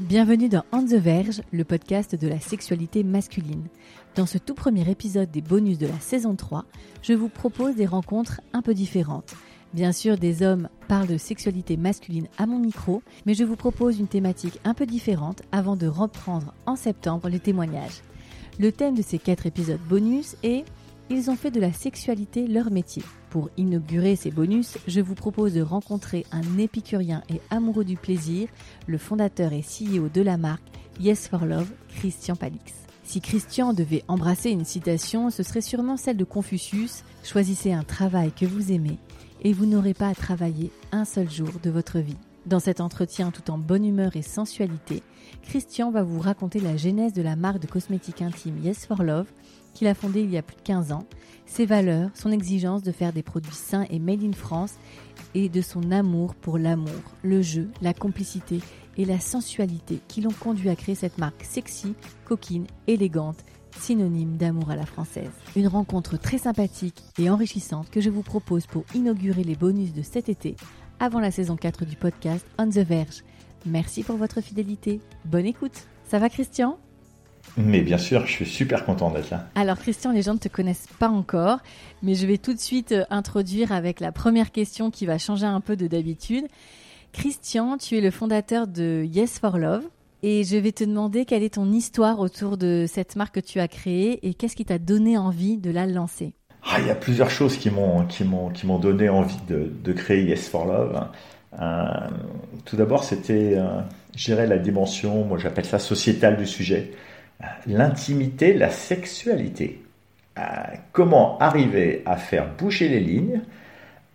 Bienvenue dans On the Verge, le podcast de la sexualité masculine. Dans ce tout premier épisode des bonus de la saison 3, je vous propose des rencontres un peu différentes. Bien sûr, des hommes parlent de sexualité masculine à mon micro, mais je vous propose une thématique un peu différente avant de reprendre en septembre les témoignages. Le thème de ces quatre épisodes bonus est Ils ont fait de la sexualité leur métier. Pour inaugurer ces bonus, je vous propose de rencontrer un épicurien et amoureux du plaisir, le fondateur et CEO de la marque Yes for Love, Christian Palix. Si Christian devait embrasser une citation, ce serait sûrement celle de Confucius Choisissez un travail que vous aimez et vous n'aurez pas à travailler un seul jour de votre vie. Dans cet entretien tout en bonne humeur et sensualité, Christian va vous raconter la genèse de la marque de cosmétiques intimes Yes for Love qu'il a fondée il y a plus de 15 ans, ses valeurs, son exigence de faire des produits sains et made in France et de son amour pour l'amour, le jeu, la complicité et la sensualité qui l'ont conduit à créer cette marque sexy, coquine, élégante synonyme d'amour à la française. Une rencontre très sympathique et enrichissante que je vous propose pour inaugurer les bonus de cet été avant la saison 4 du podcast On the Verge. Merci pour votre fidélité. Bonne écoute. Ça va Christian? Mais bien sûr, je suis super content d'être là. Alors Christian, les gens ne te connaissent pas encore, mais je vais tout de suite euh, introduire avec la première question qui va changer un peu de d'habitude. Christian, tu es le fondateur de Yes for Love. Et je vais te demander quelle est ton histoire autour de cette marque que tu as créée et qu'est-ce qui t'a donné envie de la lancer? Ah, Il y a plusieurs choses qui m'ont, qui m'ont, qui m'ont donné envie de, de, créer Yes for Love. Euh, tout d'abord, c'était, euh, gérer la dimension, moi j'appelle ça sociétale du sujet, l'intimité, la sexualité. Euh, comment arriver à faire bouger les lignes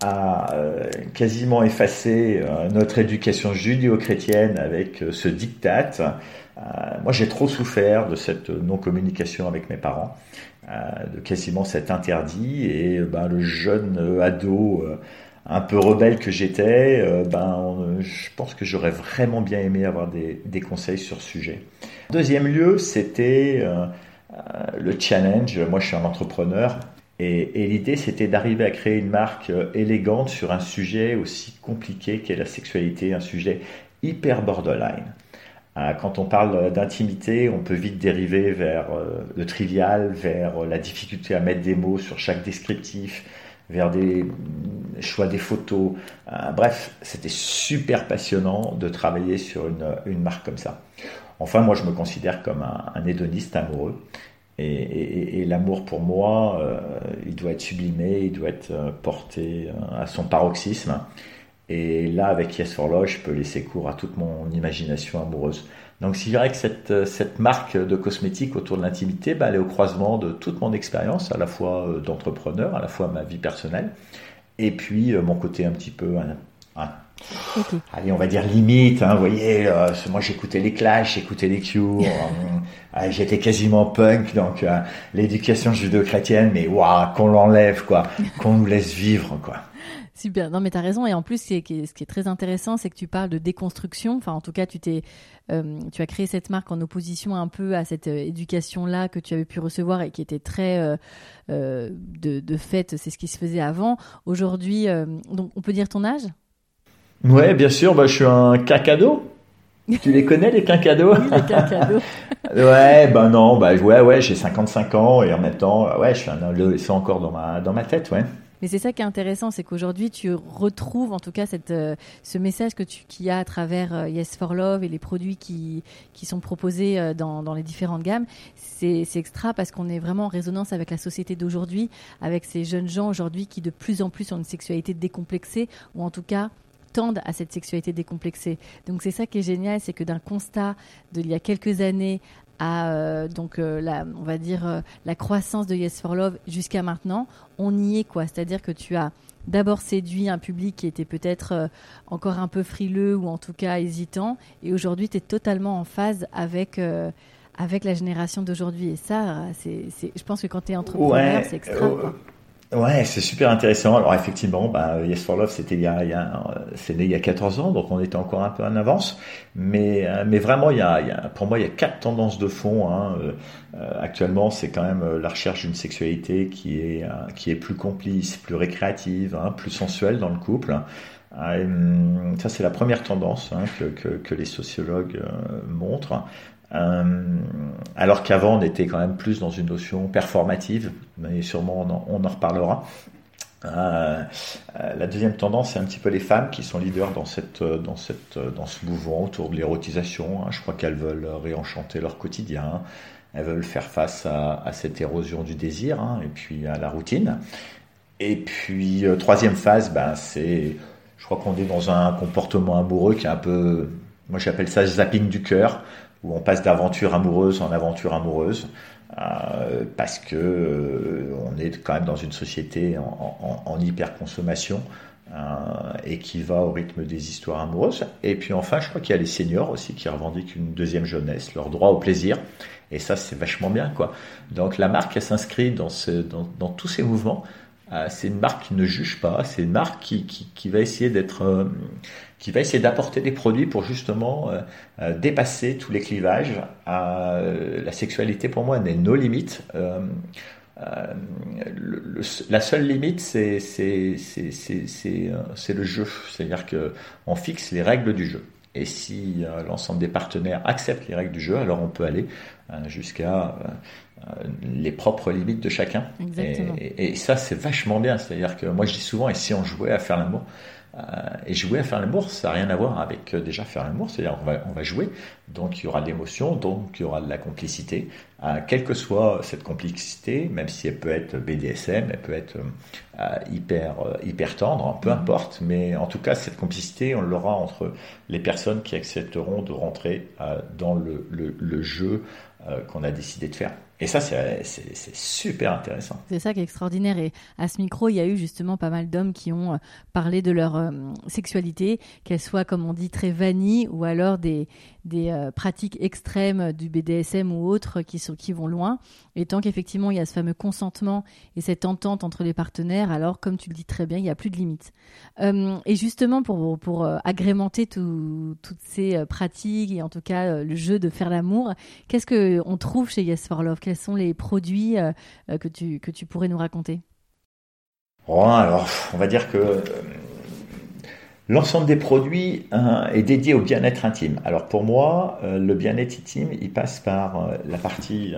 a euh, quasiment effacé euh, notre éducation judéo-chrétienne avec ce diktat. moi, j'ai trop souffert de cette non-communication avec mes parents, de quasiment cet interdit. Et ben, le jeune ado un peu rebelle que j'étais, ben, je pense que j'aurais vraiment bien aimé avoir des, des, conseils sur ce sujet. Deuxième lieu, c'était le challenge. Moi, je suis un entrepreneur et, l'idée, c'était d'arriver à créer une marque euh, élégante sur un sujet aussi compliqué qu'est la sexualité, un sujet hyper borderline. Euh, quand on parle d'intimité, on peut vite dériver vers euh, le trivial, vers la difficulté à mettre des mots sur chaque descriptif, vers des choix des photos. bref, c'était super passionnant de travailler sur une, marque comme ça. Enfin, moi, je me considère comme un hédoniste amoureux. Et, l'amour pour moi, euh, il doit être sublimé, il doit être euh, porté euh, à son paroxysme. Et là, avec Yes for Love, je peux laisser cours à toute mon imagination amoureuse. Donc, je dirais que cette, cette marque de cosmétiques autour de l'intimité, bah, elle est au croisement de toute mon expérience, à la fois d'entrepreneur, à la fois ma vie personnelle, et puis mon côté un petit peu Allez, on va dire limite, hein, vous voyez, euh, moi j'écoutais les Clash, j'écoutais les Cure, euh, euh, j'étais quasiment punk, donc l'éducation judéo-chrétienne, mais waouh, qu'on l'enlève, quoi, qu'on nous laisse vivre, quoi. Super, non mais tu as raison, et en plus ce qui est, très intéressant, c'est que tu parles de déconstruction, enfin en tout cas tu, t'es, tu as créé cette marque en opposition un peu à cette éducation-là que tu avais pu recevoir et qui était très de, de fait, c'est ce qui se faisait avant. Aujourd'hui, donc on peut dire ton âge? Ouais, bien sûr, bah, je suis un cacado. Tu les connais, les quincados Oui, les quincados. ouais, ben non, bah, ouais, ouais, j'ai 55 ans et en même temps, ouais, je suis un adolescent encore dans ma, dans ma tête, ouais. Mais c'est ça qui est intéressant, c'est qu'aujourd'hui tu retrouves en tout cas euh, ce message que qu'il y a à travers euh, Yes for Love et les produits qui, sont proposés euh, dans, dans les différentes gammes. C'est extra parce qu'on est vraiment en résonance avec la société d'aujourd'hui, avec ces jeunes gens aujourd'hui qui de plus en plus ont une sexualité décomplexée ou en tout cas tendent à cette sexualité décomplexée. Donc c'est ça qui est génial, c'est que d'un constat d'il y a quelques années à donc la, on va dire la croissance de Yes for Love jusqu'à maintenant, on y est quoi. C'est-à-dire que tu as d'abord séduit un public qui était peut-être encore un peu frileux ou en tout cas hésitant, et aujourd'hui tu es totalement en phase avec avec la génération d'aujourd'hui. Et ça, c'est, je pense que quand tu es entrepreneur, c'est extra. Ouais, c'est super intéressant. Alors effectivement, bah, Yes for Love, c'était il y a, il y a c'est né il y a 14 ans, donc on était encore un peu en avance. Mais, euh, mais vraiment, il y, a, il y a, pour moi, il y a quatre tendances de fond. Hein. Euh, euh, actuellement, c'est quand même la recherche d'une sexualité qui est, qui est plus complice, plus récréative, hein, plus sensuelle dans le couple. Ça, c'est la première tendance hein, que, que, que, les sociologues montrent. Euh, alors qu'avant, on était quand même plus dans une notion performative, mais sûrement on en, reparlera. Euh, euh, la deuxième tendance, c'est un petit peu les femmes qui sont leaders dans, cette, dans, cette, dans ce mouvement autour de l'érotisation. Hein. Je crois qu'elles veulent réenchanter leur quotidien, elles veulent faire face à, cette érosion du désir hein, et puis à la routine. Et puis, troisième phase, ben, c'est, je crois qu'on est dans un comportement amoureux qui est un peu, moi j'appelle ça zapping du cœur où on passe d'aventure amoureuse en aventure amoureuse. Euh, parce que euh, on est quand même dans une société en, en, hyper consommation euh, et qui va au rythme des histoires amoureuses. Et puis enfin, je crois qu'il y a les seniors aussi qui revendiquent une deuxième jeunesse, leur droit au plaisir. Et ça, c'est vachement bien, quoi. Donc la marque, s'inscrit dans, tous ces mouvements. C'est une marque qui ne juge pas. C'est une marque qui, qui, va essayer d'être qui va essayer d'apporter des produits pour justement euh, euh, dépasser tous les clivages. Euh, la sexualité pour moi n'est nos limites. la seule limite, c'est le jeu. C'est-à-dire qu'on fixe les règles du jeu. Et si l'ensemble des partenaires acceptent les règles du jeu, alors on peut aller jusqu'à les propres limites de chacun. Et, et, ça, c'est vachement bien. C'est-à-dire que moi, je dis souvent, et si on jouait à faire l'amour, euh, et jouer à faire l'amour, ça n'a rien à voir avec euh, déjà faire l'amour, c'est-à-dire on va, on va jouer, donc il y aura de l'émotion, donc il y aura de la complicité, euh, quelle que soit cette complicité, même si elle peut être BDSM, elle peut être hyper, hyper tendre, peu mm-hmm. importe, mais en tout cas cette complicité, on l'aura entre les personnes qui accepteront de rentrer dans le, le, le jeu qu'on a décidé de faire. Et ça, c'est super intéressant. C'est ça qui est extraordinaire. Et à ce micro, il y a eu justement pas mal d'hommes qui ont euh, parlé de leur euh, sexualité, qu'elle soit, comme on dit, très vanille ou alors des, euh, pratiques extrêmes du BDSM ou autres qui, vont loin. Et tant qu'effectivement il y a ce fameux consentement et cette entente entre les partenaires, alors comme tu le dis très bien, il n'y a plus de limites. Euh, et justement pour, agrémenter toutes ces pratiques et en tout cas le jeu de faire l'amour, qu'est-ce qu'on trouve chez Yes for Love? Quels sont les produits que, tu, que tu pourrais nous raconter? Alors, on va dire que L'ensemble des produits hein, est dédié au bien-être intime. Alors pour moi, euh, le bien-être intime, il passe par euh, la partie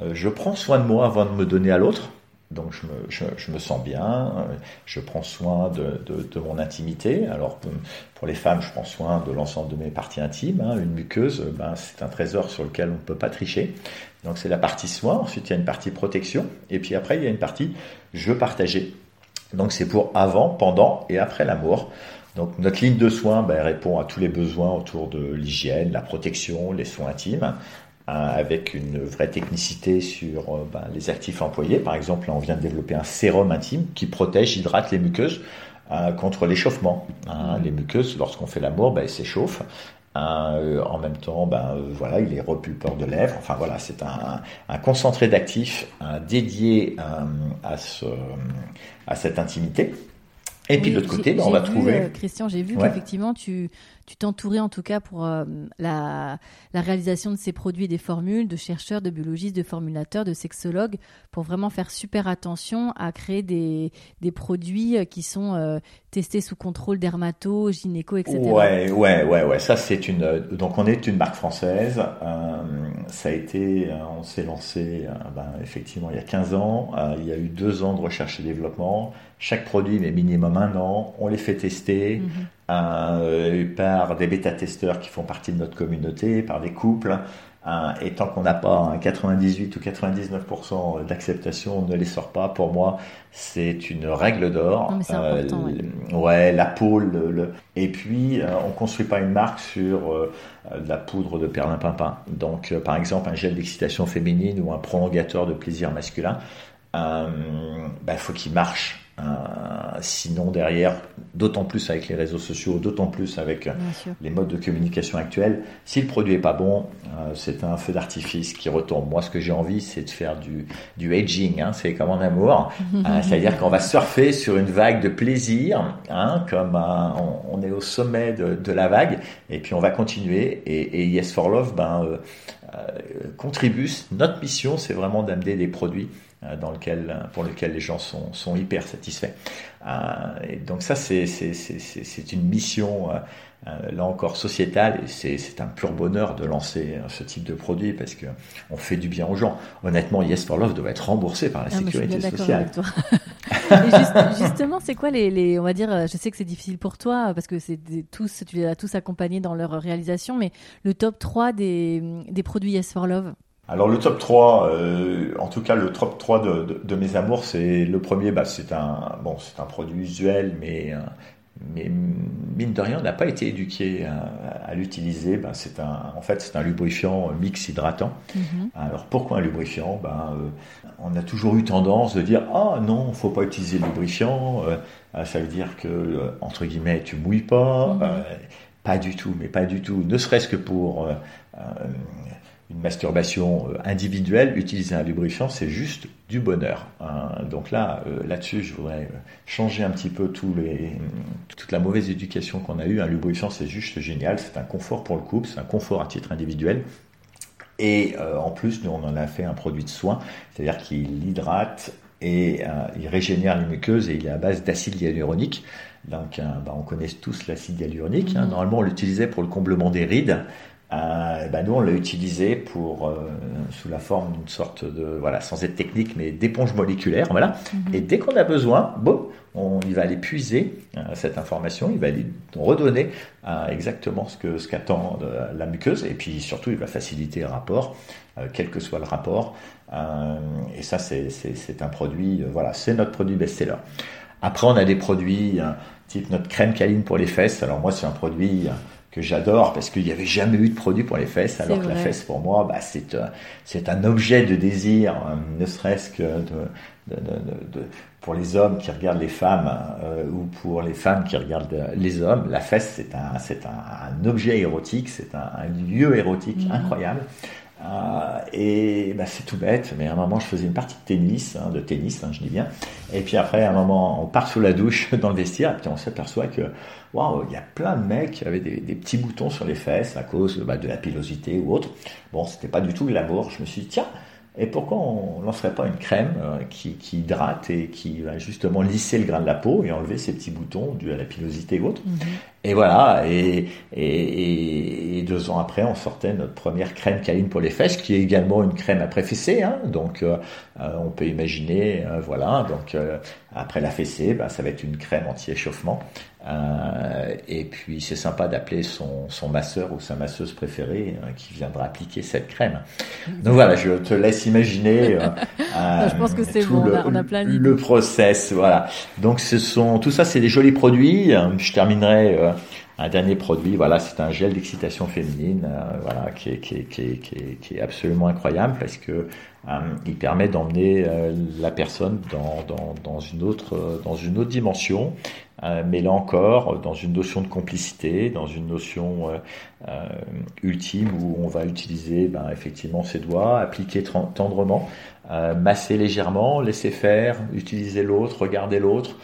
euh, je prends soin de moi avant de me donner à l'autre. Donc je me, je, me, sens bien, je prends soin de, de, de, mon intimité. Alors pour les femmes, je prends soin de l'ensemble de mes parties intimes. Hein. Une muqueuse, ben, c'est un trésor sur lequel on ne peut pas tricher. Donc c'est la partie soin. Ensuite il y a une partie protection. Et puis après il y a une partie je partager. Donc c'est pour avant, pendant et après l'amour. Donc notre ligne de soins ben, répond à tous les besoins autour de l'hygiène, la protection, les soins intimes, avec une vraie technicité sur euh, ben, les actifs employés. Par exemple, on vient de développer un sérum intime qui protège, hydrate les muqueuses euh, contre l'échauffement. Hein. Les muqueuses, lorsqu'on fait l'amour, ben, elles s'échauffent. Euh, en même temps, ben, voilà, il est repulpeur de lèvres. Enfin voilà, c'est un, un, concentré d'actifs dédié à, ce, à cette intimité. Et puis de l'autre côté, ben, on va trouver. Euh, Christian, j'ai vu qu'effectivement, tu tu t'entourais en tout cas pour euh, la, la, réalisation de ces produits et des formules de chercheurs, de biologistes, de formulateurs, de sexologues, pour vraiment faire super attention à créer des, des produits euh, qui sont testés sous contrôle dermato, gynéco, etc. Ouais, ouais, ouais, ouais. Ça, c'est une. Donc, on est une marque française. ça a été. On s'est lancé, ben, effectivement, il y a 15 ans. il y a eu deux ans de recherche et développement. Chaque produit met minimum un an, on les fait tester mhm. par des bêta-testeurs qui font partie de notre communauté, par des couples. et tant qu'on n'a pas un 98 ou 99% d'acceptation, on ne les sort pas. Pour moi, c'est une règle d'or. Euh, ouais. la peau. Le, Et puis, euh, on construit pas une marque sur euh, de la poudre de perlimpinpin. Donc, par exemple, un gel d'excitation féminine ou un prolongateur de plaisir masculin, il bah, faut qu'il marche euh, sinon, derrière, d'autant plus avec les réseaux sociaux, d'autant plus avec euh, les modes de communication actuels, si le produit est pas bon, euh, c'est un feu d'artifice qui retombe. Moi, ce que j'ai envie, c'est de faire du, du aging, hein, c'est comme en amour. C'est-à-dire qu'on va surfer sur une vague de plaisir, hein, comme on, est au sommet de, la vague, et puis on va continuer. Et, Yes for Love ben, contribue. Notre mission, c'est vraiment d'amener des produits euh, dans lequel, pour lequel les gens sont, sont hyper satisfaits. Euh, et donc ça, c'est une mission, euh, là encore, sociétale, et c'est un pur bonheur de lancer ce type de produit parce qu'on fait du bien aux gens. Honnêtement, Yes for Love doit être remboursé par la ah, sécurité sociale. Avec toi. justement, c'est quoi les, les, on va dire, je sais que c'est difficile pour toi parce que c'est tous, tu les as tous accompagnés dans leur réalisation, mais le top 3 des, des produits Yes for Love? Alors le top 3, euh, en tout cas le top 3 de, de, mes amours, c'est le premier, bah, c'est un, bon, c'est un produit usuel, mais, euh, mais mine de rien, on n'a pas été éduqué à, l'utiliser. Bah, c'est un, en fait, c'est un lubrifiant mix hydratant. Mm-hmm. Alors pourquoi un lubrifiant? Bah, euh, On a toujours eu tendance de dire ah non, il faut pas utiliser le lubrifiant. ça veut dire que entre guillemets, tu mouilles pas. Mm-hmm. pas du tout, mais pas du tout. Ne serait-ce que pour une masturbation euh, individuelle, utiliser un lubrifiant, c'est juste du bonheur. Hein. Donc là, euh, là-dessus, je voudrais euh, changer un petit peu tous les, toute la mauvaise éducation qu'on a eue. Un lubrifiant, c'est juste génial, c'est un confort pour le couple, c'est un confort à titre individuel. Et en plus, nous, on en a fait un produit de soin, c'est-à-dire qu'il hydrate et il régénère les muqueuses et il est à base d'acide hyaluronique. Donc, bah, on connaît tous l'acide hyaluronique. Hein. Mmh. Normalement, on l'utilisait pour le comblement des rides. Euh, ben nous, on l'a utilisé pour euh, sous la forme d'une sorte de voilà, sans être technique, mais d'éponge moléculaire, voilà. Mhm. Et dès qu'on a besoin, bon, on, il va aller puiser euh, cette information, il va aller redonner euh, exactement ce que ce qu'attend la muqueuse, et puis surtout, il va faciliter le rapport, quel que soit le rapport. et ça, c'est, c'est, c'est un produit, voilà, c'est notre produit best-seller. Après, on a des produits type notre crème câline pour les fesses. Alors moi, c'est un produit que j'adore parce qu'il n'y avait jamais eu de produit pour les fesses, alors que la fesse pour moi, bah, c'est euh, c'est un objet de désir, euh, ne serait-ce que de, de, de, pour les hommes qui regardent les femmes euh, ou pour les femmes qui regardent les hommes. La fesse, c'est un c'est un, objet érotique, c'est un, lieu érotique mhm. incroyable. Euh, et bah, c'est tout bête, mais à un moment je faisais une partie de tennis, hein, de tennis, hein, je dis bien. Et puis après, à un moment, on part sous la douche dans le vestiaire, et puis on s'aperçoit que waouh, il y a plein de mecs qui avaient des, petits boutons sur les fesses à cause bah, de la pilosité ou autre. Bon, c'était pas du tout de l'amour. Je me suis dit tiens, et pourquoi on lancerait pas une crème euh, qui, hydrate et qui va justement lisser le grain de la peau et enlever ces petits boutons dus à la pilosité ou autre mhm. Et voilà, et, et, deux ans après, on sortait notre première crème câline pour les fesses, qui est également une crème après fessée. Hein, donc, euh, euh, on peut imaginer, voilà, donc après la fessée, bah, ça va être une crème anti-échauffement. Euh, et puis c'est sympa d'appeler son, son, masseur ou sa masseuse préférée euh, qui viendra appliquer cette crème. Donc voilà, je te laisse imaginer. Euh, je pense que c'est bon, le, on a, plein Le process, voilà. Donc ce sont, tout ça, c'est des jolis produits. Je terminerai un dernier produit, voilà, c'est un gel d'excitation féminine, voilà, qui est, qui, est, qui, est, qui est, absolument incroyable parce que il permet d'emmener la personne dans, dans, dans, une autre, dans une autre dimension. Euh, mais là encore, dans une notion de complicité, dans une notion euh, euh, ultime où on va utiliser ben, effectivement ses doigts, appliquer tendrement, masser légèrement, laisser faire, utiliser l'autre, regarder l'autre,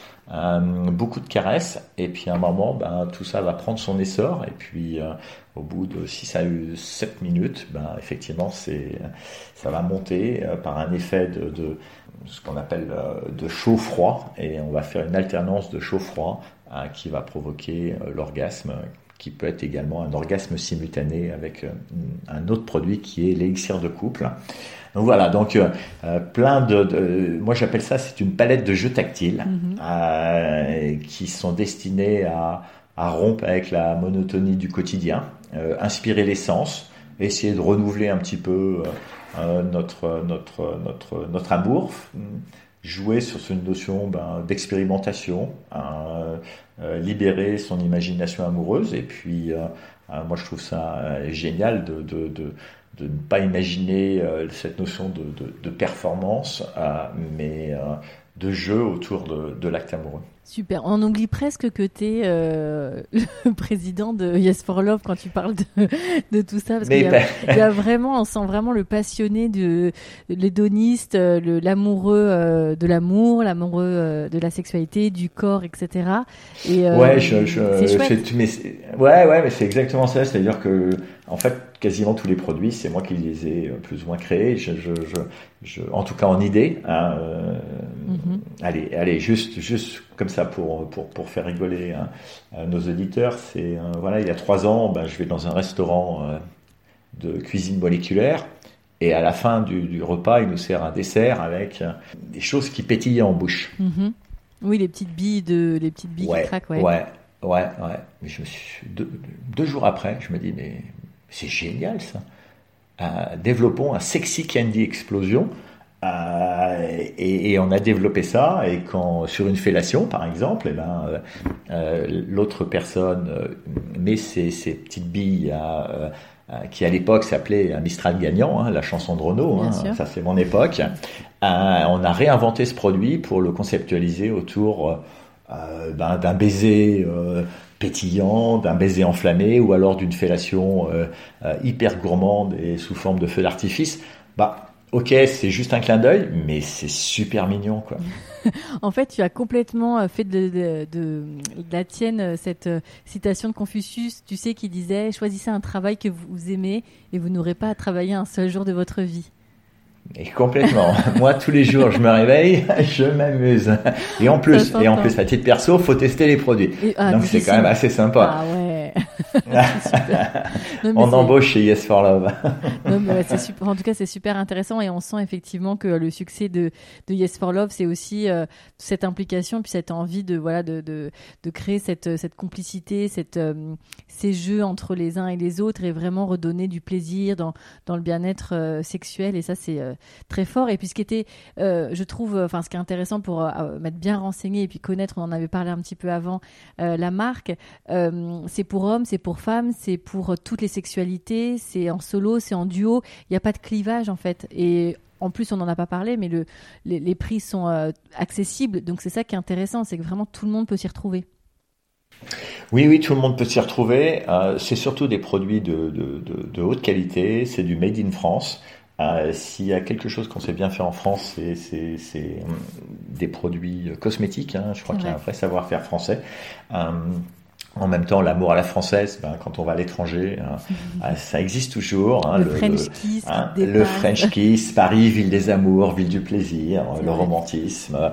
beaucoup de caresses, et puis à un moment, ben, tout ça va prendre son essor, et puis au bout de 6 à 7 minutes, ben, effectivement, ça va monter par un effet de, de ce qu'on appelle euh, de chaud-froid, et on va faire une alternance de chaud-froid hein, qui va provoquer euh, l'orgasme qui peut être également un orgasme simultané avec un autre produit qui est l'élixir de couple. Donc voilà, donc plein de, moi j'appelle ça c'est une palette de jeux tactiles mm-hmm. qui sont destinés à, à, rompre avec la monotonie du quotidien, inspirer l'essence, essayer de renouveler un petit peu notre notre notre notre amour, jouer sur cette notion ben, d'expérimentation, hein, euh, libérer son imagination amoureuse. Et puis, euh, euh, moi, je trouve ça génial de, de, de, de, ne pas imaginer cette notion de, de performance, mais de jeu autour de l'acte amoureux. Super. On oublie presque que tu es euh, le président de Yes for Love quand tu parles de, de tout ça. Parce qu'il y, y, a vraiment, on sent vraiment le passionné, de, l'hédoniste, l'amoureux euh, de l'amour, l'amoureux euh, de la sexualité, du corps, etc. Et, ouais, je, je, mais ouais, ouais, mais c'est exactement ça. C'est-à-dire que, en fait, quasiment tous les produits, c'est moi qui les ai plus ou moins créés. Je, je, je en tout cas en idée. Hein, mm-hmm. Allez, allez, juste, juste comme ça pour, pour, pour faire rigoler hein, euh, nos auditeurs. C'est euh, voilà, il y a trois ans, ben, je vais dans un restaurant euh, de cuisine moléculaire. Et à la fin du, repas, il nous sert un dessert avec des choses qui pétillent en bouche. Mm-hmm. Oui, les petites billes de, les petites billes qui craquent, ouais. Ouais, ouais, ouais. Mais je me suis, deux, deux, jours après, je me dis mais c'est génial ça. développons un sexy candy explosion euh, et, on a développé ça, et quand sur une fellation, par exemple, eh ben, euh, euh, l'autre personne met ses, ses petites billes qui à l'époque s'appelait un Mistral gagnant, hein, la chanson de Renault, hein, ça c'est mon époque. on a réinventé ce produit pour le conceptualiser autour ben, d'un baiser pétillant, d'un baiser enflammé, ou alors d'une fellation hyper gourmande et sous forme de feu d'artifice. Bah, ok, c'est juste un clin d'œil, mais c'est super mignon, quoi. en fait, tu as complètement euh, fait de, la tienne euh, cette euh, citation de Confucius, tu sais, qui disait choisissez un travail que vous aimez et vous n'aurez pas à travailler un seul jour de votre vie. Et complètement. Moi, tous les jours, je me réveille, je m'amuse. Et en plus, et en plus, à titre perso, faut tester les produits. Ah, Donc c'est quand même assez sympa. Ah ouais. on embauche chez Yes for Love. super. En tout cas, c'est super intéressant et on sent effectivement que le succès de, de Yes for Love, c'est aussi euh, cette implication puis cette envie de voilà de, de, de créer cette, cette complicité, cette, euh, ces jeux entre les uns et les autres et vraiment redonner du plaisir dans, dans le bien-être euh, sexuel. Et ça, c'est très fort. Et puis ce qui était, je trouve, enfin ce qui est intéressant pour m'être bien renseigné et puis connaître, on en avait parlé un petit peu avant, la marque, c'est pour hommes, c'est pour femmes, c'est pour toutes les sexualités, c'est en solo, c'est en duo. Il n'y a pas de clivage en fait. Et en plus, on n'en a pas parlé, mais le, les, prix sont euh, accessibles. Donc c'est ça qui est intéressant, c'est que vraiment tout le monde peut s'y retrouver. Oui, oui, tout le monde peut s'y retrouver. Euh, c'est surtout des produits de, haute qualité, c'est du made in France. Euh, s'il y a quelque chose qu'on sait bien faire en France, c'est hum, des produits cosmétiques. Hein. Je crois qu'il y a un vrai savoir-faire français. En même temps, l'amour à la française, ben, quand on va à l'étranger, hein, ah, ça existe toujours. Hein, le, French kiss, hein, le French kiss, Paris, ville des amours, ville du plaisir, le romantisme,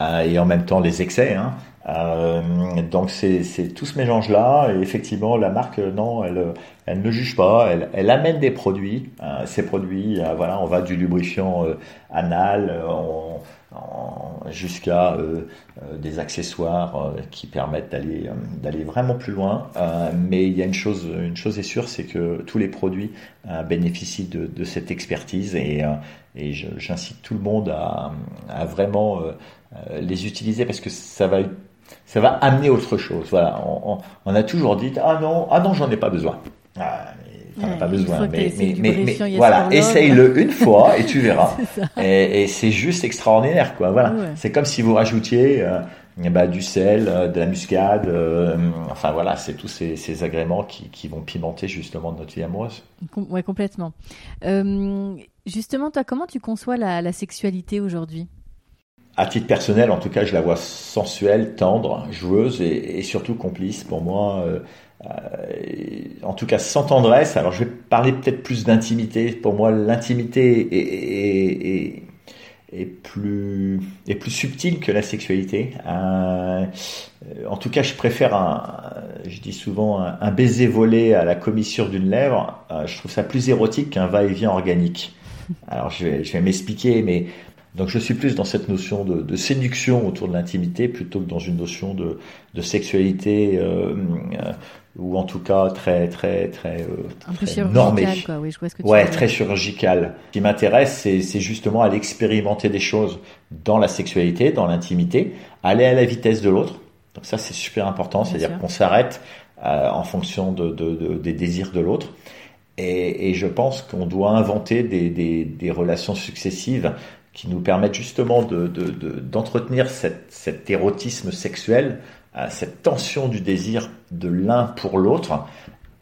euh, et en même temps les excès. Hein. Euh, donc c'est tout ce mélange-là. Et effectivement, la marque, non, elle, elle ne juge pas. Elle, elle amène des produits. Euh, ces produits, euh, voilà, on va du lubrifiant euh, anal, jusqu'à euh, euh, des accessoires euh, qui permettent d'aller d'aller vraiment plus loin. mais il y a une chose une chose est sûre, c'est que tous les produits bénéficient de, de, cette expertise et, et j'incite tout le monde à, à vraiment les utiliser parce que ça va ça va amener autre chose. Voilà, on, on, a toujours dit ah non ah non j'en ai pas besoin. Ah, T'en pas besoin. Mais, mais, voilà, essaye-le une fois et tu verras. et, c'est juste extraordinaire, quoi. Voilà. C'est comme si vous rajoutiez euh, bah, du sel, euh, de la muscade. Euh, enfin voilà, c'est tous ces, agréments qui, qui, vont pimenter justement notre vie amoureuse. Ouais, complètement. justement, toi, comment tu conçois la, la sexualité aujourd'hui? À titre personnel, en tout cas, je la vois sensuelle, tendre, joueuse et, surtout complice. Pour moi, euh, en tout cas sans tendresse. Alors je vais parler peut-être plus d'intimité. Pour moi, l'intimité est, plus subtile que la sexualité. Euh, en tout cas, je préfère un, je dis souvent un, baiser volé à la commissure d'une lèvre, je trouve ça plus érotique qu'un va-et-vient organique. Alors je vais m'expliquer, mais donc je suis plus dans cette notion de, de séduction autour de l'intimité plutôt que dans une notion de, de sexualité euh, euh, ou en tout cas très très très, euh, peu normée. Oui, je vois ce que tu ouais, très chirurgical. Ce qui m'intéresse, c'est justement à l'expérimenter des choses dans la sexualité, dans l'intimité, aller à la vitesse de l'autre. Donc ça, c'est super important, c'est-à-dire qu'on s'arrête euh, en fonction de, de, des désirs de l'autre. Et, et, je pense qu'on doit inventer des, des, des relations successives qui nous permettent justement d'entretenir de, cet, érotisme sexuel, euh, cette tension du désir de l'un pour l'autre.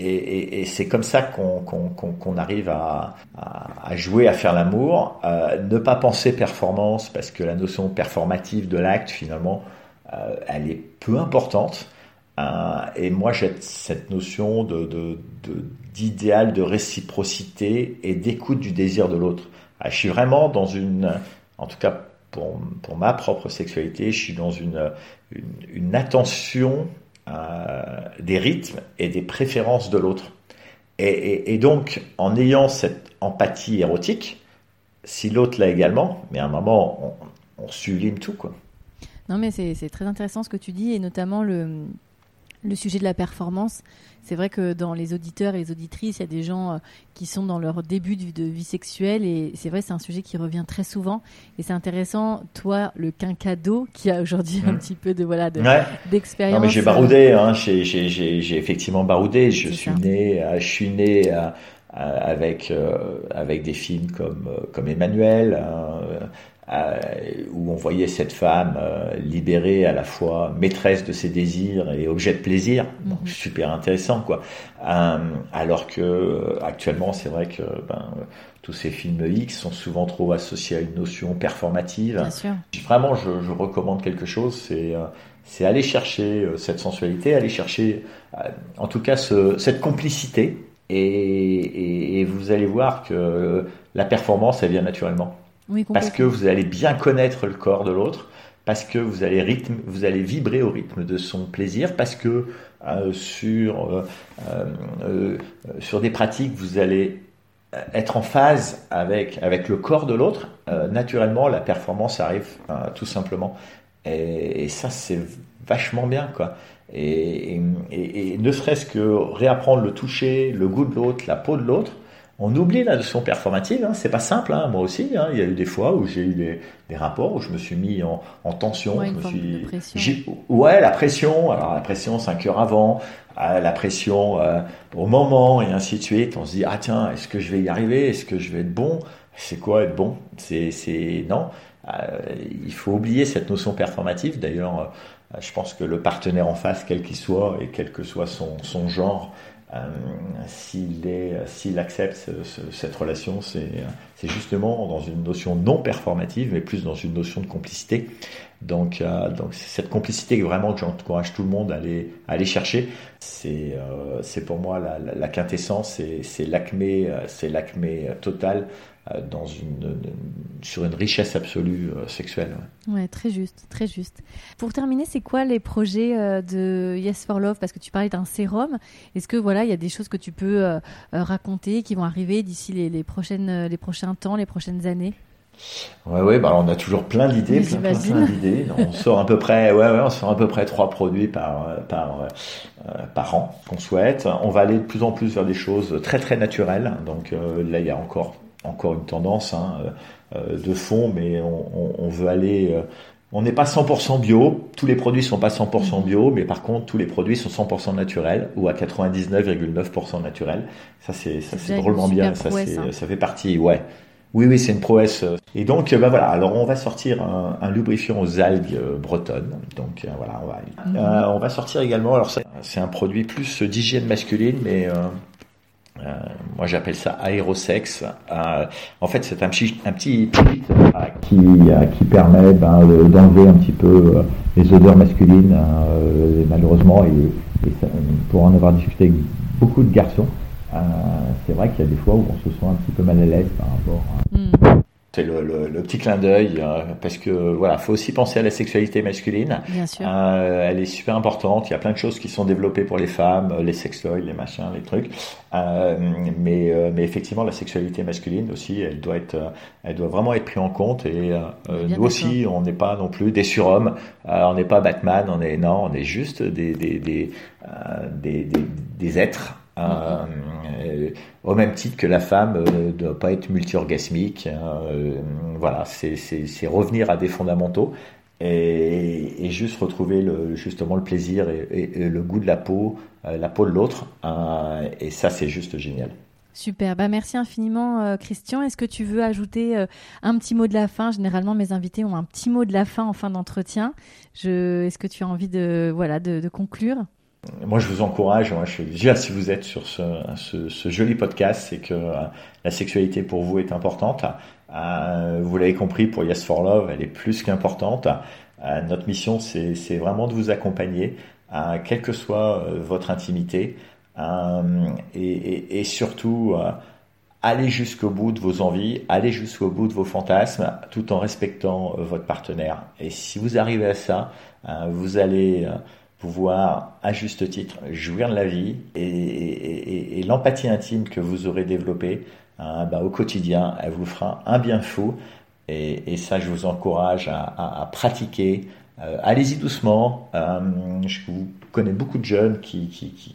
Et, c'est comme ça qu'on arrive à, à, jouer, à faire l'amour. Euh, ne pas penser performance, parce que la notion performative de l'acte, finalement, euh, elle est peu importante. Et moi, j'ai cette notion d'idéal de réciprocité et d'écoute du désir de l'autre. Ah, je suis vraiment dans une, en tout cas pour, pour ma propre sexualité, je suis dans une, une, attention euh, des rythmes et des préférences de l'autre. Et, et, donc, en ayant cette empathie érotique, si l'autre l'a également, mais à un moment, on, sublime tout. Quoi. Non, mais c'est très intéressant ce que tu dis, et notamment le, le sujet de la performance. C'est vrai que dans les auditeurs et les auditrices, il y a des gens euh, qui sont dans leur début de vie sexuelle et c'est vrai, c'est un sujet qui revient très souvent. Et c'est intéressant, toi, le quinquado, qui a aujourd'hui un mmh. petit peu de voilà d'expérience. non, mais j'ai baroudé, hein, j'ai effectivement baroudé. Je suis né, je suis né avec avec des films comme comme Emmanuel. Hein, euh, où on voyait cette femme euh, libérée à la fois maîtresse de ses désirs et objet de plaisir, donc mhm. super intéressant quoi. Euh, alors que actuellement, c'est vrai que ben, tous ces films X sont souvent trop associés à une notion performative. Bien sûr. Vraiment, je, je, recommande quelque chose, c'est c'est aller chercher cette sensualité, aller chercher en tout cas ce, cette complicité, et, et, et, vous allez voir que la performance, elle vient naturellement parce que vous allez bien connaître le corps de l'autre, parce que vous allez, rythme, vous allez vibrer au rythme de son plaisir, parce que euh, sur, euh, euh, sur des pratiques, vous allez être en phase avec, avec le corps de l'autre. naturellement, la performance arrive tout simplement. Et, ça, c'est vachement bien, quoi. Et, et ne serait-ce que réapprendre le toucher, le goût de l'autre, la peau de l'autre, on oublie la notion performative. Hein. C'est pas simple. Hein. Moi aussi, hein. il y a eu des fois où j'ai eu des, rapports où je me suis mis en, tension. Ouais, je me suis... ouais, la pression. Alors la pression cinq heures avant, euh, la pression euh, au moment et ainsi de suite. On se dit ah tiens, est-ce que je vais y arriver? Est-ce que je vais être bon? C'est quoi être bon? C'est c'est non. Euh, il faut oublier cette notion performative. D'ailleurs, je pense que le partenaire en face, quel qu'il soit et quel que soit son, son genre, s'il est, s'il accepte cette relation, c'est, justement dans une notion non performative, mais plus dans une notion de complicité. Donc, euh, donc cette complicité vraiment que j'encourage tout le monde à aller, à aller chercher, c'est, euh, pour moi la, la, la quintessence, c'est, c'est l'acmé, total euh, dans une, sur une richesse absolue euh, sexuelle. Ouais. très juste, très juste. Pour terminer, c'est quoi les projets euh, de Yes for Love? Parce que tu parlais d'un sérum. Est-ce que voilà, il y a des choses que tu peux raconter qui vont arriver d'ici les, les, prochaines, les prochains temps, les prochaines années? Ouais, ouais, bah on a toujours plein d'idées, plein, plein, d'idées. On sort à peu près, ouais, ouais, on sort à peu près trois produits par par par an qu'on souhaite. On va aller de plus en plus vers des choses très très naturelles. Donc là, il y a encore encore une tendance hein, euh, euh, de fond, mais on, veut aller. Euh, on n'est pas 100% bio, tous les produits sont pas 100% bio, mais par contre tous les produits sont 100% naturels ou à 99,9% naturels. Ça c'est ça c'est drôlement bien, ça hein. ça fait partie, ouais. Oui oui c'est une prouesse. Et donc bah voilà, alors on va sortir un, lubrifiant aux algues bretonnes. Donc voilà, on va, mhm. on va sortir également. Alors c'est un produit plus d'hygiène masculine, mais euh, moi j'appelle ça aérosex. Euh, en fait c'est un petit, un petit euh, qui, qui permet ben, d'enlever un petit peu les odeurs masculines malheureusement et, pour en avoir discuté avec beaucoup de garçons, c'est vrai qu'il y a des fois où on se sent un petit peu mal à l'aise par rapport à... Hmm. C'est le, le, petit clin d'œil euh, parce que voilà, faut aussi penser à la sexualité masculine. Bien sûr. Euh, elle est super importante. Il y a plein de choses qui sont développées pour les femmes, les sextoys, les machins, les trucs. Euh, mais mais effectivement, la sexualité masculine aussi, elle doit être, elle doit vraiment être prise en compte. Et nous aussi, on n'est pas non plus des surhommes. on n'est pas Batman. On est non, on est juste des des des, des, des, des êtres euh, au même titre que la femme euh, ne doit pas être multi-orgasmique. Hein, euh, voilà, c'est revenir à des fondamentaux et, juste retrouver le, justement le plaisir et, le goût de la peau, la peau de l'autre. Et ça, c'est juste génial. Super, bah merci infiniment Christian. Est-ce que tu veux ajouter un petit mot de la fin? Généralement, mes invités ont un petit mot de la fin en fin d'entretien. Est-ce que tu as envie de, voilà, de conclure? Moi, je vous encourage. Moi, je, déjà, si vous êtes sur ce, ce, joli podcast, c'est que euh, la sexualité pour vous est importante. Euh, vous l'avez compris, pour Yes for Love, elle est plus qu'importante. Euh, notre mission, c'est vraiment de vous accompagner, quelle que soit votre intimité, et, et, surtout aller jusqu'au bout de vos envies, aller jusqu'au bout de vos fantasmes, tout en respectant votre partenaire. Et si vous arrivez à ça, vous allez pouvoir, à juste titre, jouir de la vie et, l'empathie intime que vous aurez développée hein, bah, au quotidien, elle vous fera un bien fou. Et, ça, je vous encourage à, pratiquer. Euh, allez-y doucement. Euh, je connais beaucoup de jeunes qui,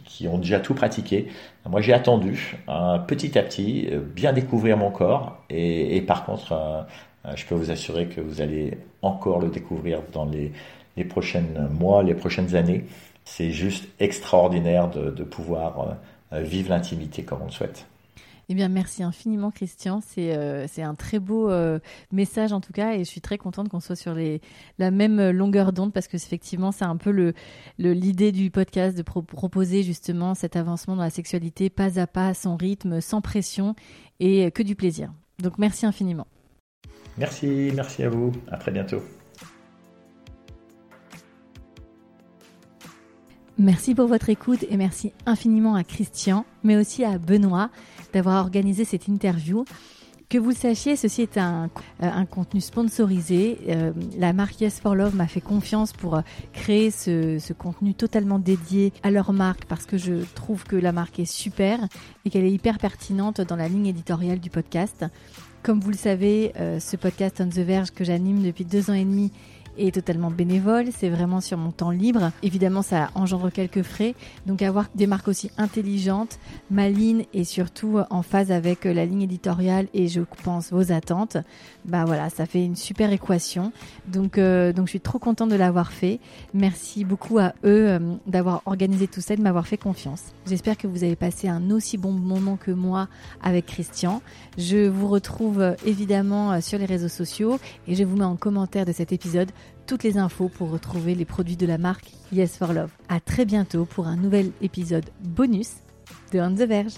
qui, ont déjà tout pratiqué. Moi, j'ai attendu hein, petit à petit, euh, bien découvrir mon corps. Et, par contre, je peux vous assurer que vous allez encore le découvrir dans les les prochains mois, les prochaines années. C'est juste extraordinaire de, pouvoir euh, vivre l'intimité comme on le souhaite. Eh bien, merci infiniment, Christian. C'est euh, un très beau euh, message en tout cas, et je suis très contente qu'on soit sur les, la même longueur d'onde parce que effectivement, c'est un peu le l'idée du podcast de proposer justement cet avancement dans la sexualité pas à pas, sans rythme, sans pression et que du plaisir. Donc, merci infiniment. Merci, merci à vous. À très bientôt. Merci pour votre écoute et merci infiniment à Christian, mais aussi à Benoît d'avoir organisé cette interview. Que vous le sachiez, ceci est un, euh, un contenu sponsorisé. Euh, la marque Yes for Love m'a fait confiance pour euh, créer ce, ce, contenu totalement dédié à leur marque parce que je trouve que la marque est super et qu'elle est hyper pertinente dans la ligne éditoriale du podcast. Comme vous le savez, ce podcast On the Verge que j'anime depuis deux ans et demi est totalement bénévole, c'est vraiment sur mon temps libre. Évidemment, ça engendre quelques frais. Donc avoir des marques aussi intelligentes, malines et surtout en phase avec la ligne éditoriale et je pense vos attentes, bah voilà, ça fait une super équation. Donc, euh, donc je suis trop contente de l'avoir fait. Merci beaucoup à eux euh, d'avoir organisé tout ça, de m'avoir fait confiance. J'espère que vous avez passé un aussi bon moment que moi avec Christian. Je vous retrouve euh, évidemment sur les réseaux sociaux et je vous mets en commentaire de cet épisode toutes les infos pour retrouver les produits de la marque Yes for Love. À très bientôt pour un nouvel épisode bonus de On the Verge.